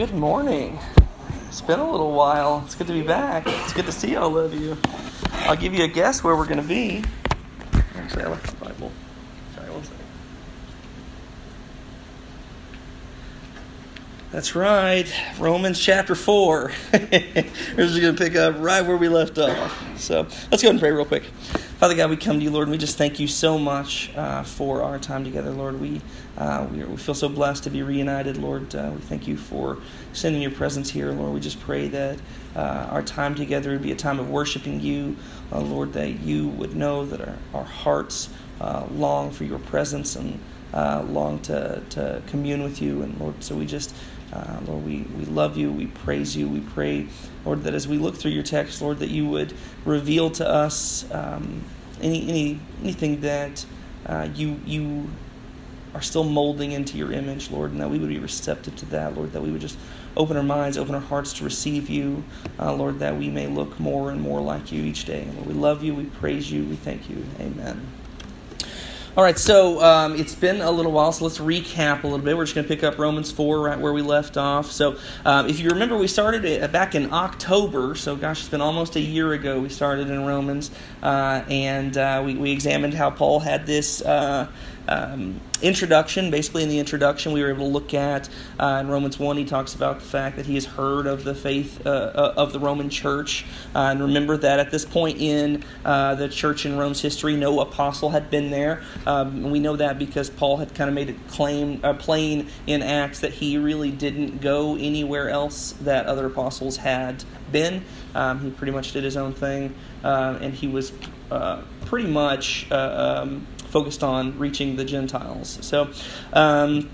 Good morning. It's been a little while. It's good to be back. It's good to see all of you. I'll give you a guess where we're going to be. Actually, I left the Bible. Sorry, one second. That's right. Romans chapter 4. We're just going to pick up right where we left off. So let's go and pray real quick. Father God, we come to you, Lord, and we just thank you so much uh, for our time together, Lord. We, uh, we, we, feel so blessed to be reunited, Lord. Uh, we thank you for sending your presence here, Lord. We just pray that uh, our time together would be a time of worshiping you, uh, Lord, that you would know that our, our hearts uh, long for your presence and long to, to commune with you. And Lord, so we just uh, Lord, we, we love you. We praise you. We pray, Lord, that as we look through your text, Lord, that you would reveal to us um, any, any anything that uh, you you are still molding into your image, Lord, and that we would be receptive to that, Lord, that we would just open our minds, open our hearts to receive you, uh, Lord, that we may look more and more like you each day. Lord, we love you. We praise you. We thank you. Amen. All right, so um, it's been a little while, so let's recap a little bit. We're just going to pick up Romans 4 right where we left off. So, um, if you remember, we started it back in October, so gosh, it's been almost a year ago we started in Romans, uh, and uh, we, we examined how Paul had this. Uh, um, introduction. Basically, in the introduction, we were able to look at uh, in Romans 1, he talks about the fact that he has heard of the faith uh, uh, of the Roman church. Uh, and remember that at this point in uh, the church in Rome's history, no apostle had been there. Um, we know that because Paul had kind of made it claim, uh, plain in Acts that he really didn't go anywhere else that other apostles had been. Um, he pretty much did his own thing, and he was pretty much um, focused on reaching the Gentiles. So, um,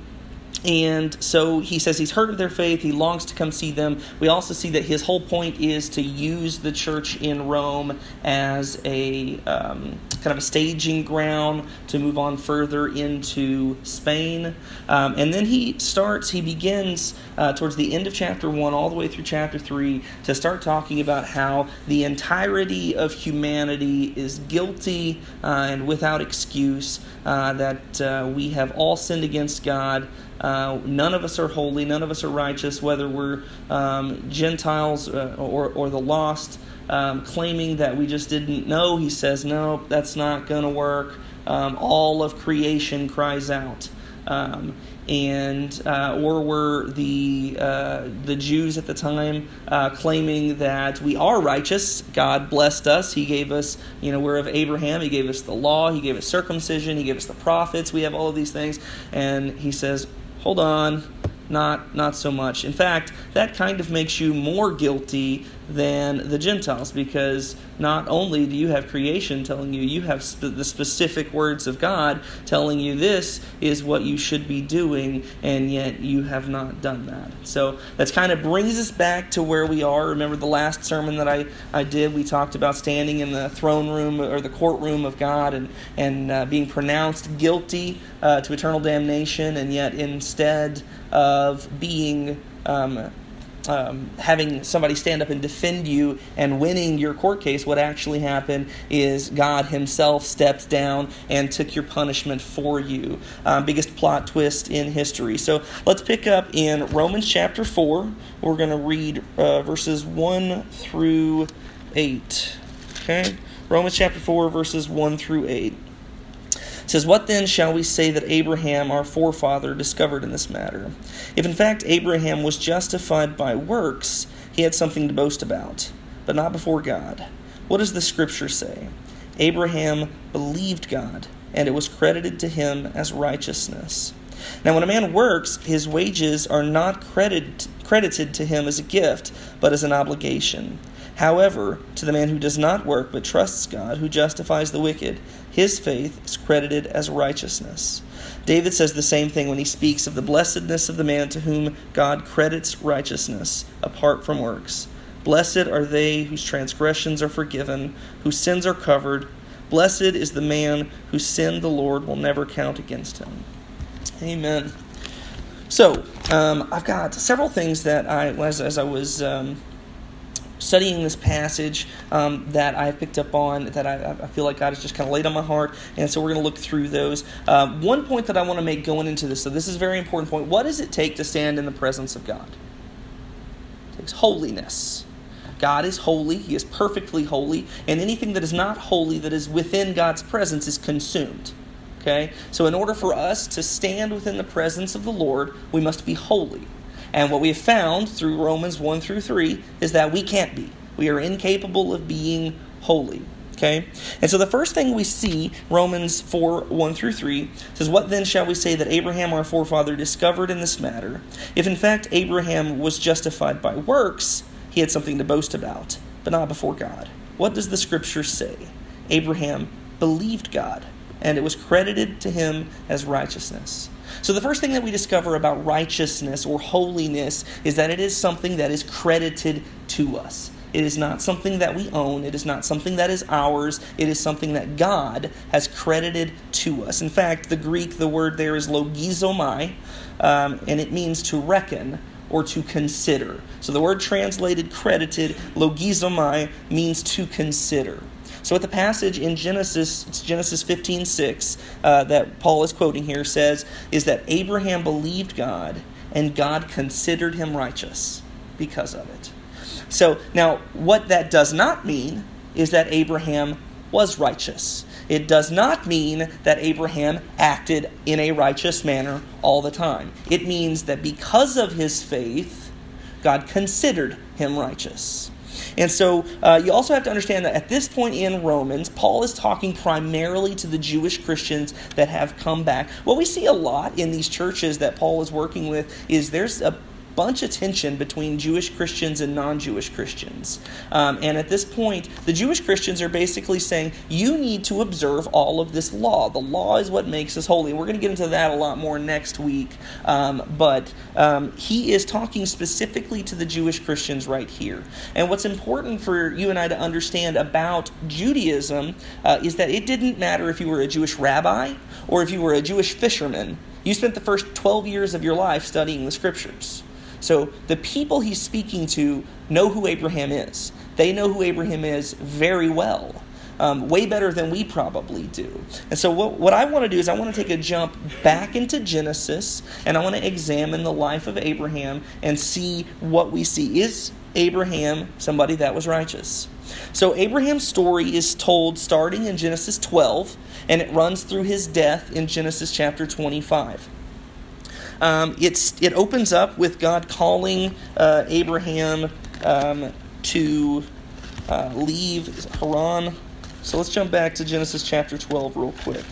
and so he says he's heard of their faith, he longs to come see them. We also see that his whole point is to use the church in Rome as a um, kind of a staging ground to move on further into Spain. Um, and then he starts, he begins uh, towards the end of chapter 1 all the way through chapter 3 to start talking about how the entirety of humanity is guilty uh, and without excuse, uh, that uh, we have all sinned against God. Uh, none of us are holy, none of us are righteous, whether we're um, Gentiles uh, or, or the lost, um, claiming that we just didn't know. He says, No, that's not going to work. Um, all of creation cries out. Um, and uh, or were the uh, the Jews at the time uh, claiming that we are righteous? God blessed us. He gave us, you know, we're of Abraham. He gave us the law. He gave us circumcision. He gave us the prophets. We have all of these things, and he says, hold on, not not so much. In fact, that kind of makes you more guilty than the Gentiles because not only do you have creation telling you you have sp- the specific words of God telling you this is what you should be doing and yet you have not done that. So that kind of brings us back to where we are. Remember the last sermon that I, I did we talked about standing in the throne room or the courtroom of God and and uh, being pronounced guilty uh, to eternal damnation and yet instead of being um, um, having somebody stand up and defend you and winning your court case, what actually happened is God Himself stepped down and took your punishment for you. Um, biggest plot twist in history. So let's pick up in Romans chapter 4. We're going to read uh, verses 1 through 8. Okay? Romans chapter 4, verses 1 through 8. It says, What then shall we say that Abraham, our forefather, discovered in this matter? If in fact Abraham was justified by works, he had something to boast about, but not before God. What does the scripture say? Abraham believed God, and it was credited to him as righteousness. Now, when a man works, his wages are not credited, credited to him as a gift, but as an obligation. However, to the man who does not work but trusts God, who justifies the wicked, his faith is credited as righteousness. David says the same thing when he speaks of the blessedness of the man to whom God credits righteousness apart from works. Blessed are they whose transgressions are forgiven, whose sins are covered. Blessed is the man whose sin the Lord will never count against him. Amen. So, um, I've got several things that I, as, as I was um, studying this passage um, that I've picked up on that I, I, feel like God has just kind of laid on my heart, and so we're going to look through those. Um, one point that I want to make going into this, so this is a very important point. What does it take to stand in the presence of God? It takes holiness. God is holy, He is perfectly holy, and anything that is not holy that is within God's presence is consumed. Okay? So, in order for us to stand within the presence of the Lord, we must be holy. And what we have found through Romans 1 through 3 is that we can't be. We are incapable of being holy. Okay? And so the first thing we see, Romans 4 1 through 3, says, What then shall we say that Abraham our forefather discovered in this matter? If in fact Abraham was justified by works, he had something to boast about, but not before God. What does the scripture say? Abraham believed God, and it was credited to him as righteousness. So, the first thing that we discover about righteousness or holiness is that it is something that is credited to us. It is not something that we own. It is not something that is ours. It is something that God has credited to us. In fact, the Greek, the word there is logizomai, um, and it means to reckon or to consider. So the word translated credited, logizomai, means to consider. So what the passage in Genesis, Genesis 15, 6, uh, that Paul is quoting here says, is that Abraham believed God and God considered him righteous because of it. So now what that does not mean is that Abraham was righteous. It does not mean that Abraham acted in a righteous manner all the time. It means that because of his faith, God considered him righteous. And so uh, you also have to understand that at this point in Romans, Paul is talking primarily to the Jewish Christians that have come back. What we see a lot in these churches that Paul is working with is there's a bunch of tension between Jewish Christians and non Jewish Christians. Um, and at this point, the Jewish Christians are basically saying, you need to observe all of this law. The law is what makes us holy. We're going to get into that a lot more next week. Um, but um, he is talking specifically to the Jewish Christians right here. And what's important for you and I to understand about Judaism uh, is that it didn't matter if you were a Jewish rabbi or if you were a Jewish fisherman. You spent the first 12 years of your life studying the scriptures. So the people he's speaking to know who Abraham is. They know who Abraham is very well. Um, way better than we probably do. And so, what, what I want to do is, I want to take a jump back into Genesis and I want to examine the life of Abraham and see what we see. Is Abraham somebody that was righteous? So, Abraham's story is told starting in Genesis 12 and it runs through his death in Genesis chapter 25. Um, it's it opens up with God calling uh, Abraham um, to uh, leave Haran. So let's jump back to Genesis chapter 12 real quick.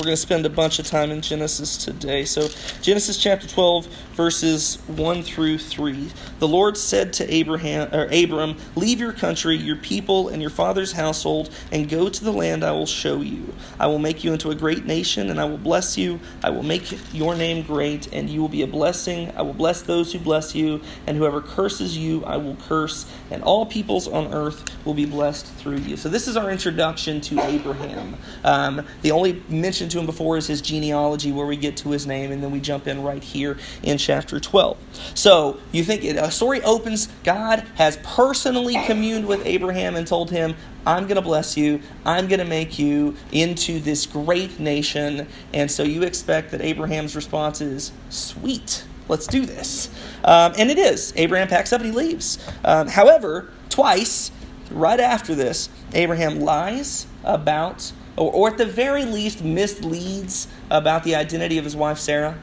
We're going to spend a bunch of time in Genesis today. So, Genesis chapter 12, verses 1 through 3. The Lord said to Abraham or Abram, "Leave your country, your people, and your father's household, and go to the land I will show you. I will make you into a great nation, and I will bless you. I will make your name great, and you will be a blessing. I will bless those who bless you, and whoever curses you, I will curse, and all peoples on earth will be blessed through you." So, this is our introduction to Abraham. Um, the only mention to him before is his genealogy, where we get to his name, and then we jump in right here in chapter 12. So you think a story opens, God has personally communed with Abraham and told him, I'm going to bless you. I'm going to make you into this great nation. And so you expect that Abraham's response is, sweet, let's do this. Um, and it is. Abraham packs up and he leaves. Um, however, twice, right after this, Abraham lies about or, or at the very least misleads about the identity of his wife Sarah.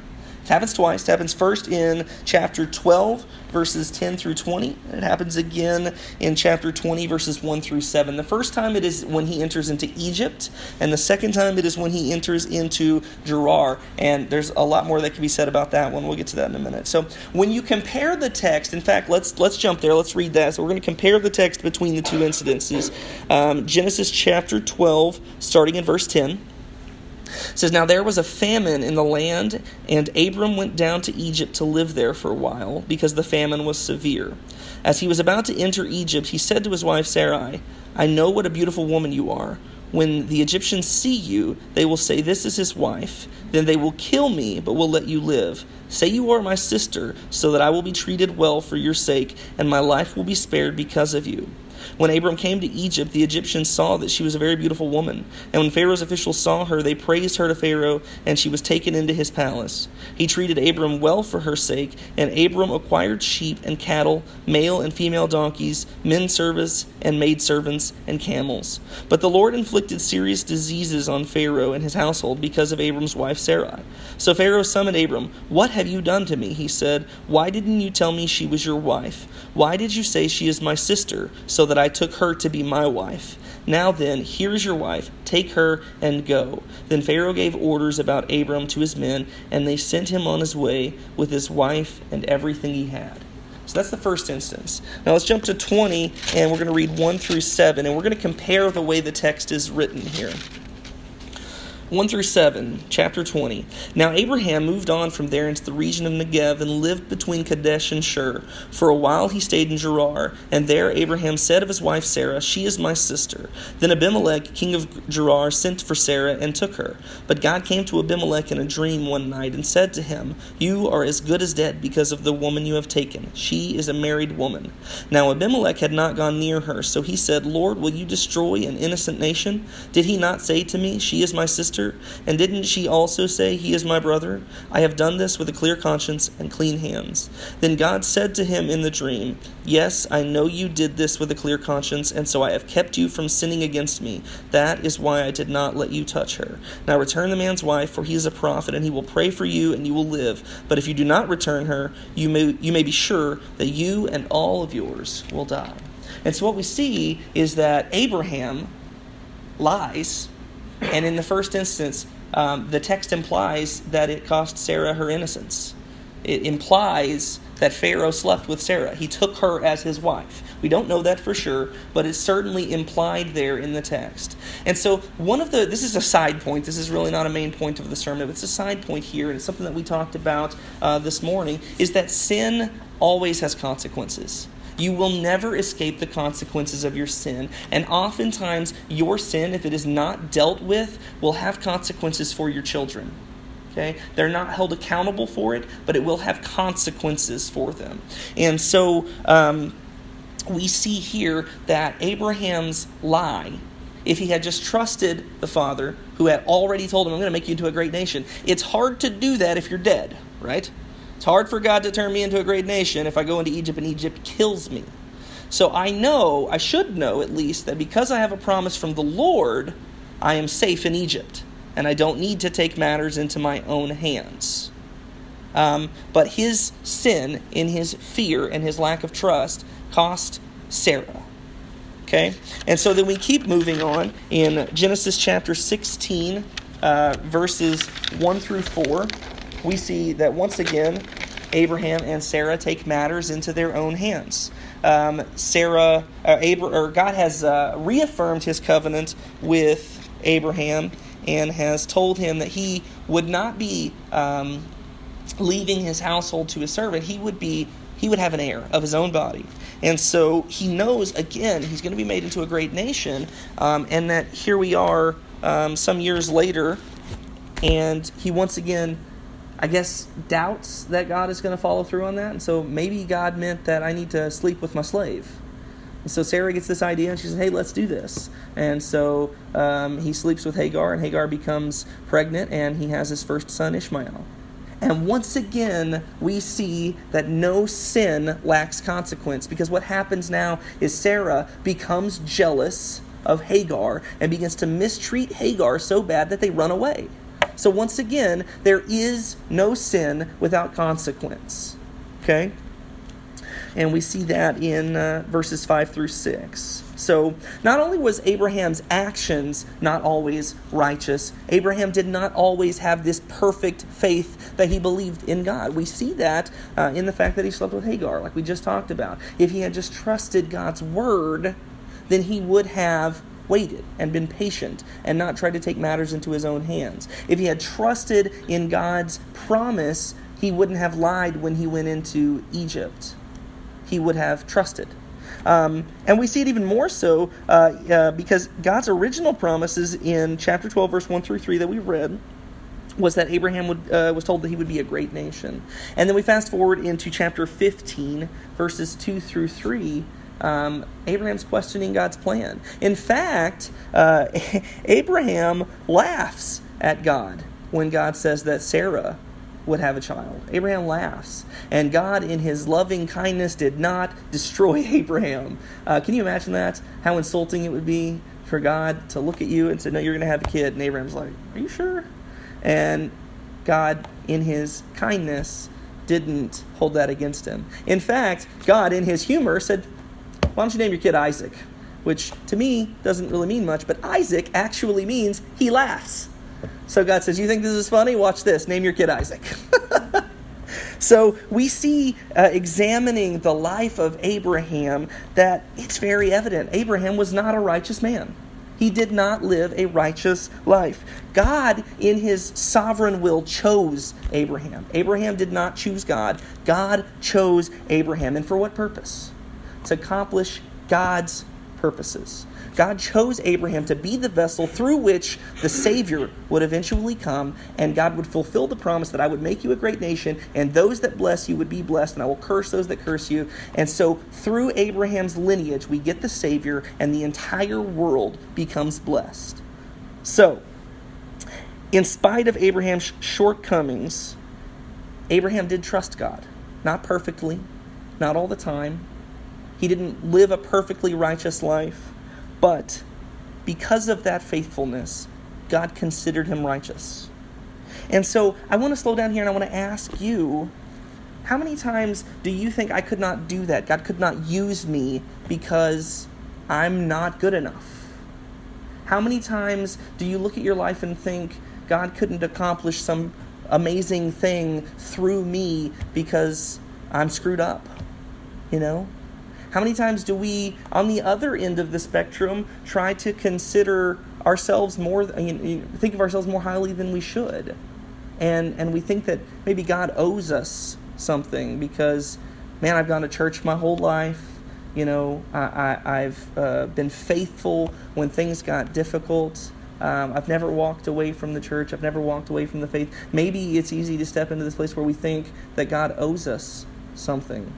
It happens twice. It happens first in chapter 12, verses 10 through 20. And It happens again in chapter 20, verses 1 through 7. The first time it is when he enters into Egypt, and the second time it is when he enters into Gerar. And there's a lot more that can be said about that one. We'll get to that in a minute. So when you compare the text, in fact, let's let's jump there. Let's read that. So we're going to compare the text between the two incidences. Um, Genesis chapter 12, starting in verse 10. It says, Now there was a famine in the land, and Abram went down to Egypt to live there for a while, because the famine was severe. As he was about to enter Egypt, he said to his wife Sarai, I know what a beautiful woman you are. When the Egyptians see you, they will say, This is his wife. Then they will kill me, but will let you live. Say you are my sister, so that I will be treated well for your sake, and my life will be spared because of you. When Abram came to Egypt, the Egyptians saw that she was a very beautiful woman. And when Pharaoh's officials saw her, they praised her to Pharaoh, and she was taken into his palace. He treated Abram well for her sake, and Abram acquired sheep and cattle, male and female donkeys, men servants and maid servants, and camels. But the Lord inflicted serious diseases on Pharaoh and his household because of Abram's wife Sarai. So Pharaoh summoned Abram. What have you done to me? He said. Why didn't you tell me she was your wife? Why did you say she is my sister, so that I took her to be my wife? Now then, here is your wife. Take her and go. Then Pharaoh gave orders about Abram to his men, and they sent him on his way with his wife and everything he had. So that's the first instance. Now let's jump to 20, and we're going to read 1 through 7, and we're going to compare the way the text is written here. 1 through 7, chapter 20. Now Abraham moved on from there into the region of Negev and lived between Kadesh and Shur. For a while he stayed in Gerar, and there Abraham said of his wife Sarah, She is my sister. Then Abimelech, king of Gerar, sent for Sarah and took her. But God came to Abimelech in a dream one night and said to him, You are as good as dead because of the woman you have taken. She is a married woman. Now Abimelech had not gone near her, so he said, Lord, will you destroy an innocent nation? Did he not say to me, She is my sister? Sister? And didn't she also say, He is my brother? I have done this with a clear conscience and clean hands. Then God said to him in the dream, Yes, I know you did this with a clear conscience, and so I have kept you from sinning against me. That is why I did not let you touch her. Now return the man's wife, for he is a prophet, and he will pray for you, and you will live. But if you do not return her, you may, you may be sure that you and all of yours will die. And so what we see is that Abraham lies and in the first instance, um, the text implies that it cost Sarah her innocence. It implies that Pharaoh slept with Sarah. He took her as his wife. We don't know that for sure, but it's certainly implied there in the text. And so, one of the, this is a side point. This is really not a main point of the sermon, but it's a side point here, and it's something that we talked about uh, this morning, is that sin always has consequences. You will never escape the consequences of your sin. And oftentimes, your sin, if it is not dealt with, will have consequences for your children. Okay? They're not held accountable for it, but it will have consequences for them. And so um, we see here that Abraham's lie, if he had just trusted the father who had already told him, I'm going to make you into a great nation, it's hard to do that if you're dead, right? It's hard for God to turn me into a great nation if I go into Egypt and Egypt kills me. So I know, I should know at least, that because I have a promise from the Lord, I am safe in Egypt. And I don't need to take matters into my own hands. Um, but his sin, in his fear and his lack of trust, cost Sarah. Okay? And so then we keep moving on in Genesis chapter 16, uh, verses 1 through 4 we see that once again, Abraham and Sarah take matters into their own hands. Um, Sarah, uh, Abra- or God has uh, reaffirmed His covenant with Abraham and has told him that he would not be um, leaving his household to a servant. He would be he would have an heir of his own body. And so he knows, again, he's going to be made into a great nation, um, and that here we are um, some years later, and he once again I guess, doubts that God is going to follow through on that. And so maybe God meant that I need to sleep with my slave. And so Sarah gets this idea and she says, hey, let's do this. And so um, he sleeps with Hagar, and Hagar becomes pregnant, and he has his first son, Ishmael. And once again, we see that no sin lacks consequence because what happens now is Sarah becomes jealous of Hagar and begins to mistreat Hagar so bad that they run away. So once again, there is no sin without consequence. Okay? And we see that in uh, verses 5 through 6. So, not only was Abraham's actions not always righteous, Abraham did not always have this perfect faith that he believed in God. We see that uh, in the fact that he slept with Hagar, like we just talked about. If he had just trusted God's word, then he would have waited and been patient and not tried to take matters into his own hands. If he had trusted in God's promise, he wouldn't have lied when he went into Egypt. He would have trusted. Um, and we see it even more so uh, uh, because God's original promises in chapter 12, verse 1 through 3 that we read was that Abraham would, uh, was told that he would be a great nation. And then we fast forward into chapter 15, verses 2 through 3, um, Abraham's questioning God's plan. In fact, uh, Abraham laughs at God when God says that Sarah would have a child. Abraham laughs. And God, in his loving kindness, did not destroy Abraham. Uh, can you imagine that? How insulting it would be for God to look at you and say, No, you're going to have a kid. And Abraham's like, Are you sure? And God, in his kindness, didn't hold that against him. In fact, God, in his humor, said, Why don't you name your kid Isaac? Which to me doesn't really mean much, but Isaac actually means he laughs. So God says, You think this is funny? Watch this. Name your kid Isaac. so we see, uh, examining the life of Abraham, that it's very evident Abraham was not a righteous man. He did not live a righteous life. God, in his sovereign will, chose Abraham. Abraham did not choose God. God chose Abraham. And for what purpose? To accomplish God's purposes. God chose Abraham to be the vessel through which the Savior would eventually come, and God would fulfill the promise that I would make you a great nation, and those that bless you would be blessed, and I will curse those that curse you. And so, through Abraham's lineage, we get the Savior, and the entire world becomes blessed. So, in spite of Abraham's shortcomings, Abraham did trust God. Not perfectly, not all the time. He didn't live a perfectly righteous life. But because of that faithfulness, God considered him righteous. And so I want to slow down here and I want to ask you how many times do you think I could not do that? God could not use me because I'm not good enough? How many times do you look at your life and think God couldn't accomplish some amazing thing through me because I'm screwed up? You know? How many times do we, on the other end of the spectrum, try to consider ourselves more, think of ourselves more highly than we should? And, and we think that maybe God owes us something because, man, I've gone to church my whole life. You know, I, have uh, been faithful when things got difficult. Um, I've never walked away from the church. I've never walked away from the faith. Maybe it's easy to step into this place where we think that God owes us something.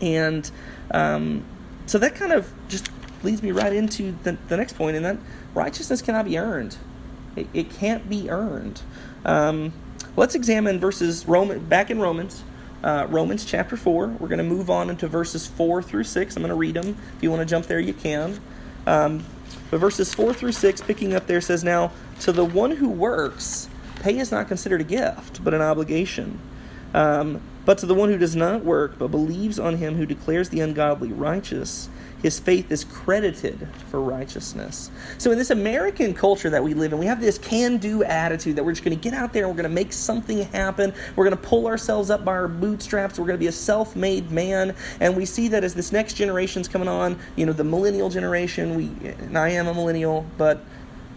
And um, so that kind of just leads me right into the, the next point, and that righteousness cannot be earned. It, it can't be earned. Um, let's examine verses Roman back in Romans. Uh, Romans chapter 4. We're going to move on into verses 4 through 6. I'm going to read them. If you want to jump there, you can. Um, but verses 4 through 6, picking up there, says, Now, to the one who works, pay is not considered a gift, but an obligation. Um, but to the one who does not work, but believes on him who declares the ungodly righteous, his faith is credited for righteousness. So, in this American culture that we live in, we have this can do attitude that we're just going to get out there and we're going to make something happen. We're going to pull ourselves up by our bootstraps. We're going to be a self made man. And we see that as this next generation's coming on, you know, the millennial generation, we, and I am a millennial, but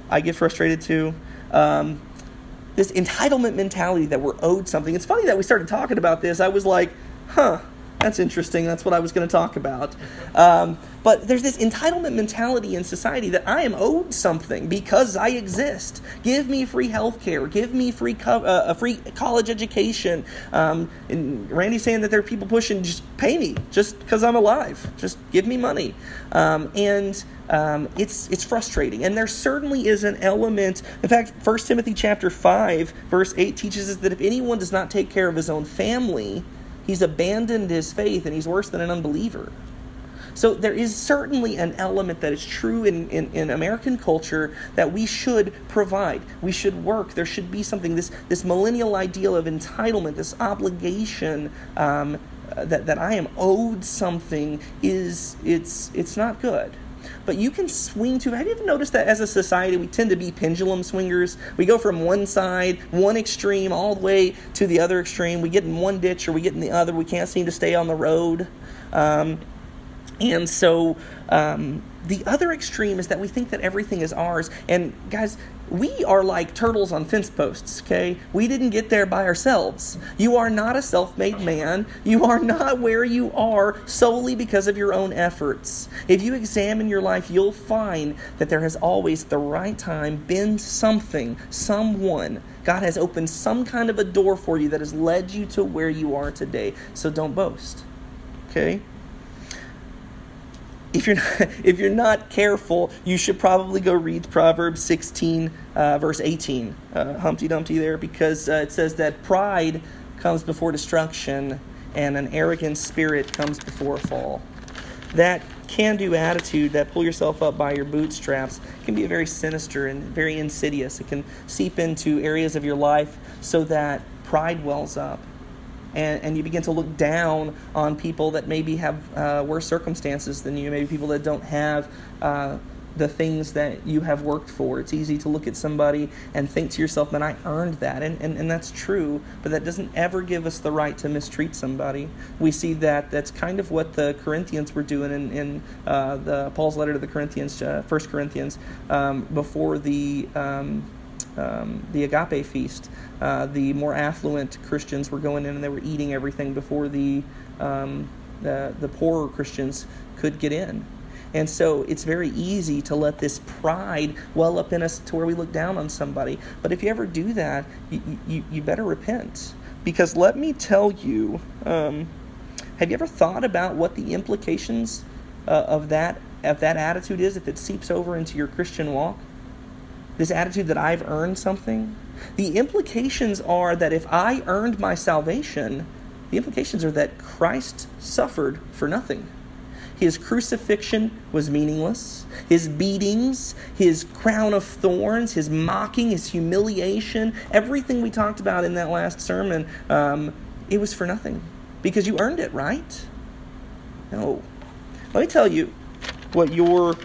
I get frustrated too. Um, this entitlement mentality that we're owed something. It's funny that we started talking about this. I was like, huh, that's interesting. That's what I was going to talk about. Um, but there's this entitlement mentality in society that I am owed something because I exist. Give me free health care. Give me free co- uh, a free college education. Um, and Randy's saying that there are people pushing, just pay me just because I'm alive. Just give me money. Um, and um, it's it's frustrating. And there certainly is an element. In fact, 1 Timothy chapter five verse eight teaches us that if anyone does not take care of his own family, he's abandoned his faith and he's worse than an unbeliever. So there is certainly an element that is true in, in, in, American culture that we should provide. We should work. There should be something, this, this millennial ideal of entitlement, this obligation um, that, that I am owed something is it's it's not good but you can swing to. Have you ever noticed that as a society we tend to be pendulum swingers? We go from one side, one extreme, all the way to the other extreme. We get in one ditch or we get in the other. We can't seem to stay on the road. Um, and so um, the other extreme is that we think that everything is ours. And guys, we are like turtles on fence posts, okay? We didn't get there by ourselves. You are not a self made man. You are not where you are solely because of your own efforts. If you examine your life, you'll find that there has always, at the right time, been something, someone. God has opened some kind of a door for you that has led you to where you are today. So don't boast, okay? If you're not, if you're not careful, you should probably go read Proverbs 16, uh, verse 18, uh, Humpty Dumpty there, because uh, it says that pride comes before destruction and an arrogant spirit comes before fall. That can do attitude, that pull yourself up by your bootstraps, can be very sinister and very insidious. It can seep into areas of your life so that pride wells up and, and you begin to look down on people that maybe have uh, worse circumstances than you, maybe people that don't have uh, the things that you have worked for. It's easy to look at somebody and think to yourself, man, I earned that. And, and, and that's true, but that doesn't ever give us the right to mistreat somebody. We see that that's kind of what the Corinthians were doing in, in uh, the Paul's letter to the Corinthians, uh, 1 Corinthians, um, before the. Um, um, the agape feast. Uh, the more affluent Christians were going in and they were eating everything before the, um, the, the poorer Christians could get in. And so it's very easy to let this pride well up in us to where we look down on somebody. But if you ever do that, you, you, you better repent. Because let me tell you, um, have you ever thought about what the implications uh, of that of that attitude is if it seeps over into your Christian walk? This attitude that I've earned something, the implications are that if I earned my salvation, the implications are that Christ suffered for nothing. His crucifixion was meaningless. His beatings, his crown of thorns, his mocking, his humiliation, everything we talked about in that last sermon, um, it was for nothing because you earned it, right? No. Let me tell you what your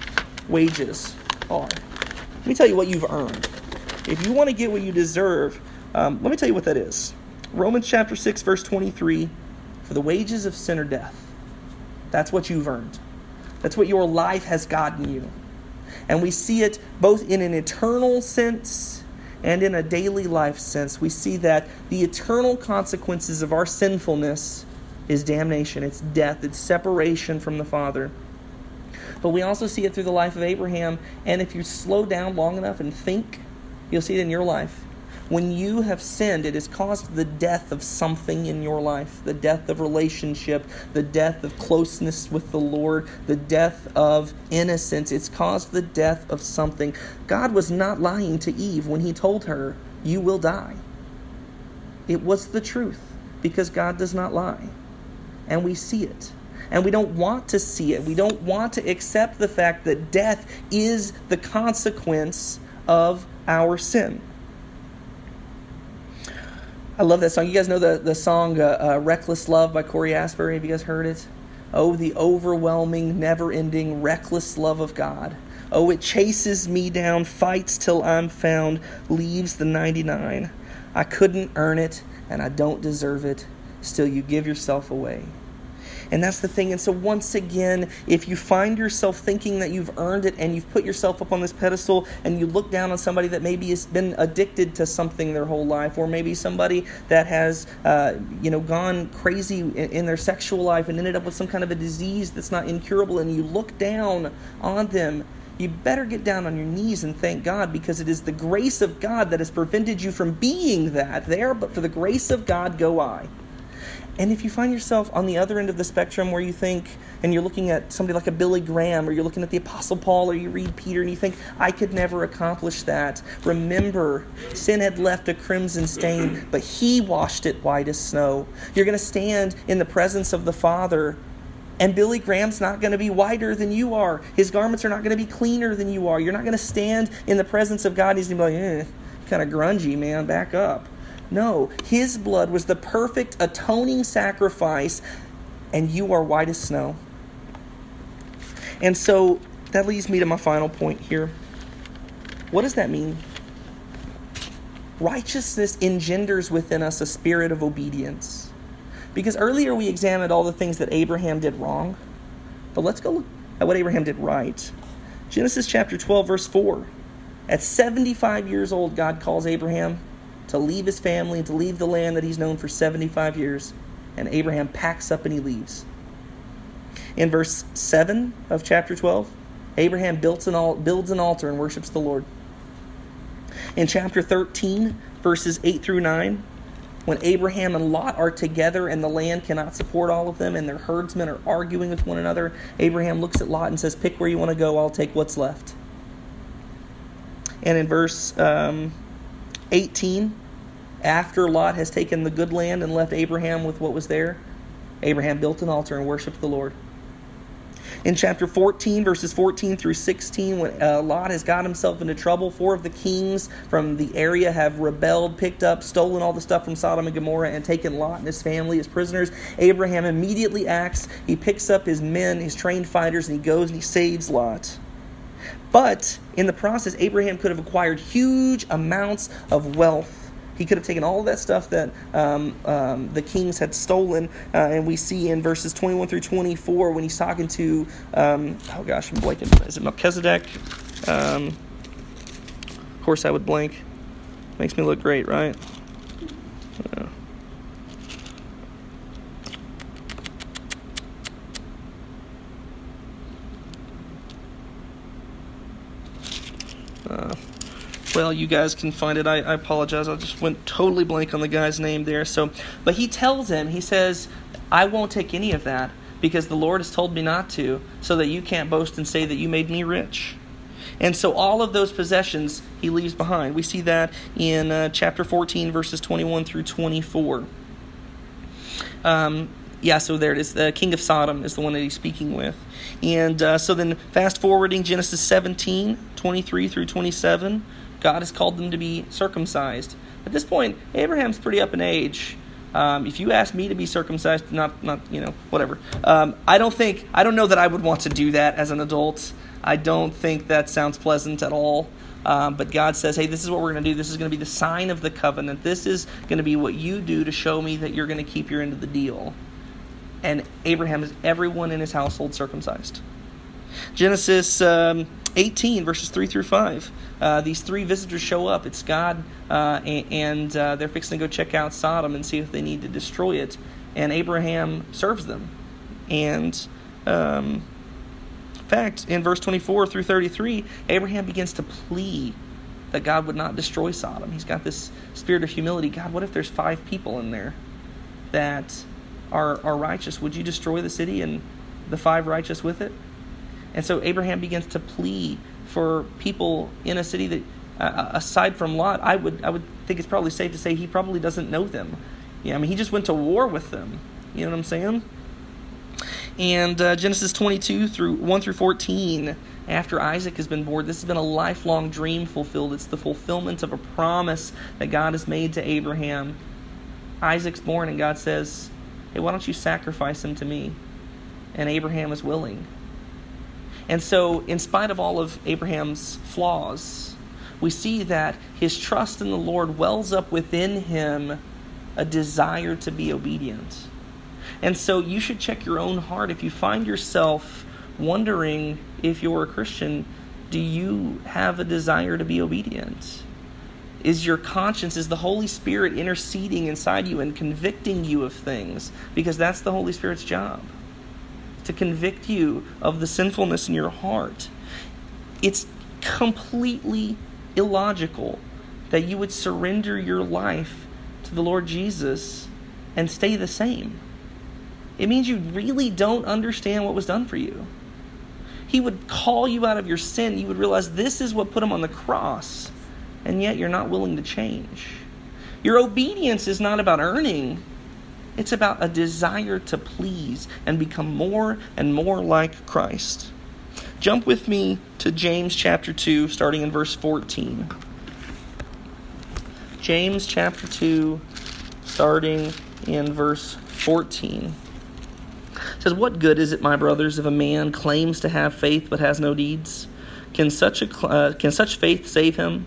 wages are. Let me tell you what you've earned. If you want to get what you deserve, um, let me tell you what that is. Romans chapter 6, verse 23 For the wages of sin are death. That's what you've earned. That's what your life has gotten you. And we see it both in an eternal sense and in a daily life sense. We see that the eternal consequences of our sinfulness is damnation, it's death, it's separation from the Father. But we also see it through the life of Abraham. And if you slow down long enough and think, you'll see it in your life. When you have sinned, it has caused the death of something in your life the death of relationship, the death of closeness with the Lord, the death of innocence. It's caused the death of something. God was not lying to Eve when he told her, You will die. It was the truth because God does not lie. And we see it and we don't want to see it. We don't want to accept the fact that death is the consequence of our sin. I love that song. You guys know the, the song uh, uh, Reckless Love by Cory Asbury? Have you guys heard it? Oh, the overwhelming, never ending, reckless love of God. Oh, it chases me down, fights till I'm found, leaves the 99. I couldn't earn it, and I don't deserve it. Still, you give yourself away. And that's the thing. And so, once again, if you find yourself thinking that you've earned it and you've put yourself up on this pedestal and you look down on somebody that maybe has been addicted to something their whole life, or maybe somebody that has, uh, you know, gone crazy in, in their sexual life and ended up with some kind of a disease that's not incurable, and you look down on them you better get down on your knees and thank God because it is the grace of God that has prevented you from being that there, but for the grace of God go I. And if you find yourself on the other end of the spectrum where you think, and you're looking at somebody like a Billy Graham, or you're looking at the Apostle Paul, or you read Peter, and you think, I could never accomplish that, remember, sin had left a crimson stain, but he washed it white as snow. You're going to stand in the presence of the Father. And Billy Graham's not going to be whiter than you are. His garments are not going to be cleaner than you are. You're not going to stand in the presence of God. He's going to be like, eh, kind of grungy, man, back up. No, his blood was the perfect atoning sacrifice, and you are white as snow. And so that leads me to my final point here. What does that mean? Righteousness engenders within us a spirit of obedience. Because earlier we examined all the things that Abraham did wrong. But let's go look at what Abraham did right. Genesis chapter 12, verse 4. At 75 years old, God calls Abraham to leave his family and to leave the land that he's known for 75 years. And Abraham packs up and he leaves. In verse 7 of chapter 12, Abraham builds an, al- builds an altar and worships the Lord. In chapter 13, verses 8 through 9, when Abraham and Lot are together and the land cannot support all of them and their herdsmen are arguing with one another, Abraham looks at Lot and says, Pick where you want to go, I'll take what's left. And in verse um, 18, after Lot has taken the good land and left Abraham with what was there, Abraham built an altar and worshiped the Lord. In chapter 14, verses 14 through 16, when uh, Lot has got himself into trouble, four of the kings from the area have rebelled, picked up, stolen all the stuff from Sodom and Gomorrah, and taken Lot and his family as prisoners. Abraham immediately acts. He picks up his men, his trained fighters, and he goes and he saves Lot. But in the process, Abraham could have acquired huge amounts of wealth he could have taken all that stuff that um, um, the kings had stolen, uh, and we see in verses 21 through 24 when he's talking to, um, oh gosh, I'm blanking. Is it Melchizedek? Um, of course, I would blank. Makes me look great, right? Uh, well, you guys can find it. I, I, apologize. I just went totally blank on the guy's name there. So, but he tells him, he says, "I won't take any of that because the Lord has told me not to, so that you can't boast and say that you made me rich." And so, all of those possessions he leaves behind. We see that in uh, chapter 14, verses 21 through 24. Um, yeah, so there it is. The king of Sodom is the one that he's speaking with. And uh, so then, fast forwarding Genesis 17, 23 through 27. God has called them to be circumcised. At this point, Abraham's pretty up in age. Um, if you ask me to be circumcised, not not you know whatever. Um, I don't think I don't know that I would want to do that as an adult. I don't think that sounds pleasant at all. Um, but God says, hey, this is what we're going to do. This is going to be the sign of the covenant. This is going to be what you do to show me that you're going to keep your end of the deal. And Abraham is everyone in his household circumcised. Genesis um, 18, verses 3 through 5. Uh, these three visitors show up. It's God, uh, and, uh, they're fixing to go check out Sodom and see if they need to destroy it. And Abraham serves them. And um, in fact, in verse 24 through 33, Abraham begins to plea that God would not destroy Sodom. He's got this spirit of humility. God, what if there's five people in there that are, are righteous? Would you destroy the city and the five righteous with it? And so Abraham begins to plead for people in a city that, uh, uh, aside from Lot, I would I would think it's probably safe to say he probably doesn't know them. Yeah, I mean he just went to war with them. You know what I'm saying? And uh, Genesis 22 through 1 through 14, after Isaac has been born, this has been a lifelong dream fulfilled. It's the fulfillment of a promise that God has made to Abraham. Isaac's born, and God says, Hey, why don't you sacrifice him to me? And Abraham is willing. And so, in spite of all of Abraham's flaws, we see that his trust in the Lord wells up within him a desire to be obedient. And so, you should check your own heart. If you find yourself wondering if you're a Christian, do you have a desire to be obedient? Is your conscience, is the Holy Spirit interceding inside you and convicting you of things? Because that's the Holy Spirit's job to convict you of the sinfulness in your heart. It's completely illogical that you would surrender your life to the Lord Jesus and stay the same. It means you really don't understand what was done for you. He would call you out of your sin. You would realize this is what put him on the cross, and yet you're not willing to change. Your obedience is not about earning, it's about a desire to please and become more and more like Christ. Jump with me to James chapter 2, starting in verse 14. James chapter 2, starting in verse 14. It says, What good is it, my brothers, if a man claims to have faith but has no deeds? Can such, a, uh, can such faith save him?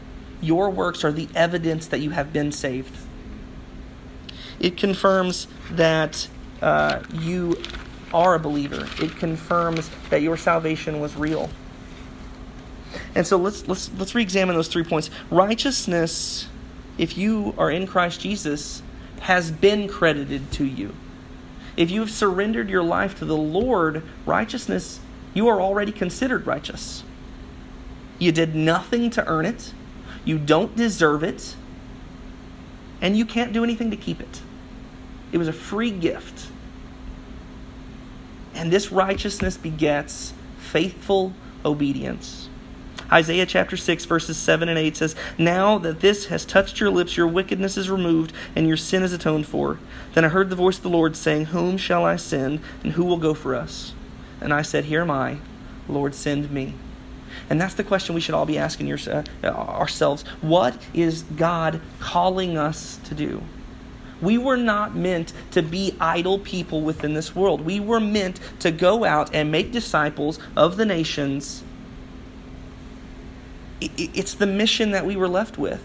your works are the evidence that you have been saved. it confirms that uh, you are a believer. It confirms that your salvation was real. And so let's let's let's re-examine those three points. Righteousness, if you are in Christ Jesus, has been credited to you. If you have surrendered your life to the Lord, righteousness, you are already considered righteous. You did nothing to earn it. You don't deserve it. And you can't do anything to keep it. It was a free gift. And this righteousness begets faithful obedience. Isaiah chapter 6, verses 7 and 8 says, Now that this has touched your lips, your wickedness is removed, and your sin is atoned for. Then I heard the voice of the Lord saying, Whom shall I send, and who will go for us? And I said, Here am I, Lord, send me. And that's the question we should all be asking your, uh, ourselves. What is God calling us to do? We were not meant to be idle people within this world. We were meant to go out and make disciples of the nations it's the mission that we were left with.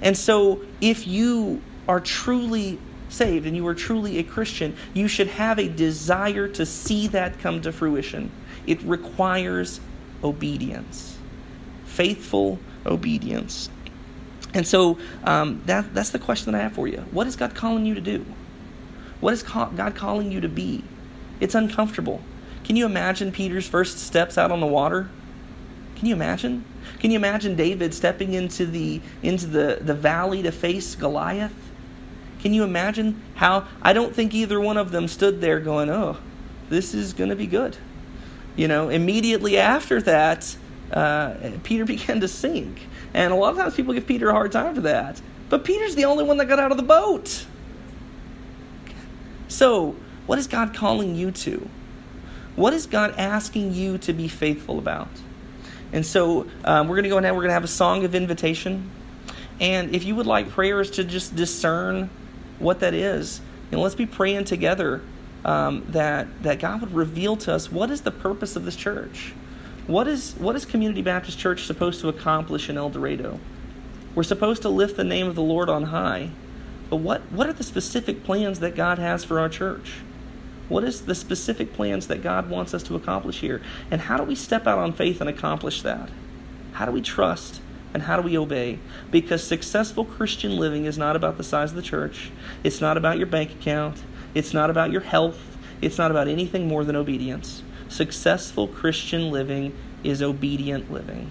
And so, if you are truly saved and you are truly a Christian, you should have a desire to see that come to fruition. It requires obedience, faithful obedience. And so, um, that, that's the question that I have for you. What is God calling you to do? What is God calling you to be? It's uncomfortable. Can you imagine Peter's first steps out on the water? Can you imagine? Can you imagine David stepping into the into the, the valley to face Goliath? Can you imagine how I don't think either one of them stood there going, "Oh, this is going to be good." You know, immediately after that, uh, Peter began to sink, and a lot of times people give Peter a hard time for that. But Peter's the only one that got out of the boat. So, what is God calling you to? What is God asking you to be faithful about? And so um, we're going to go ahead. We're going to have a song of invitation. And if you would like prayers to just discern what that is, you know, let's be praying together um, that that God would reveal to us what is the purpose of this church. What is what is Community Baptist Church supposed to accomplish in El Dorado? We're supposed to lift the name of the Lord on high. But what, what are the specific plans that God has for our church? What is the specific plans that God wants us to accomplish here? And how do we step out on faith and accomplish that? How do we trust and how do we obey? Because successful Christian living is not about the size of the church, it's not about your bank account, it's not about your health, it's not about anything more than obedience. Successful Christian living is obedient living.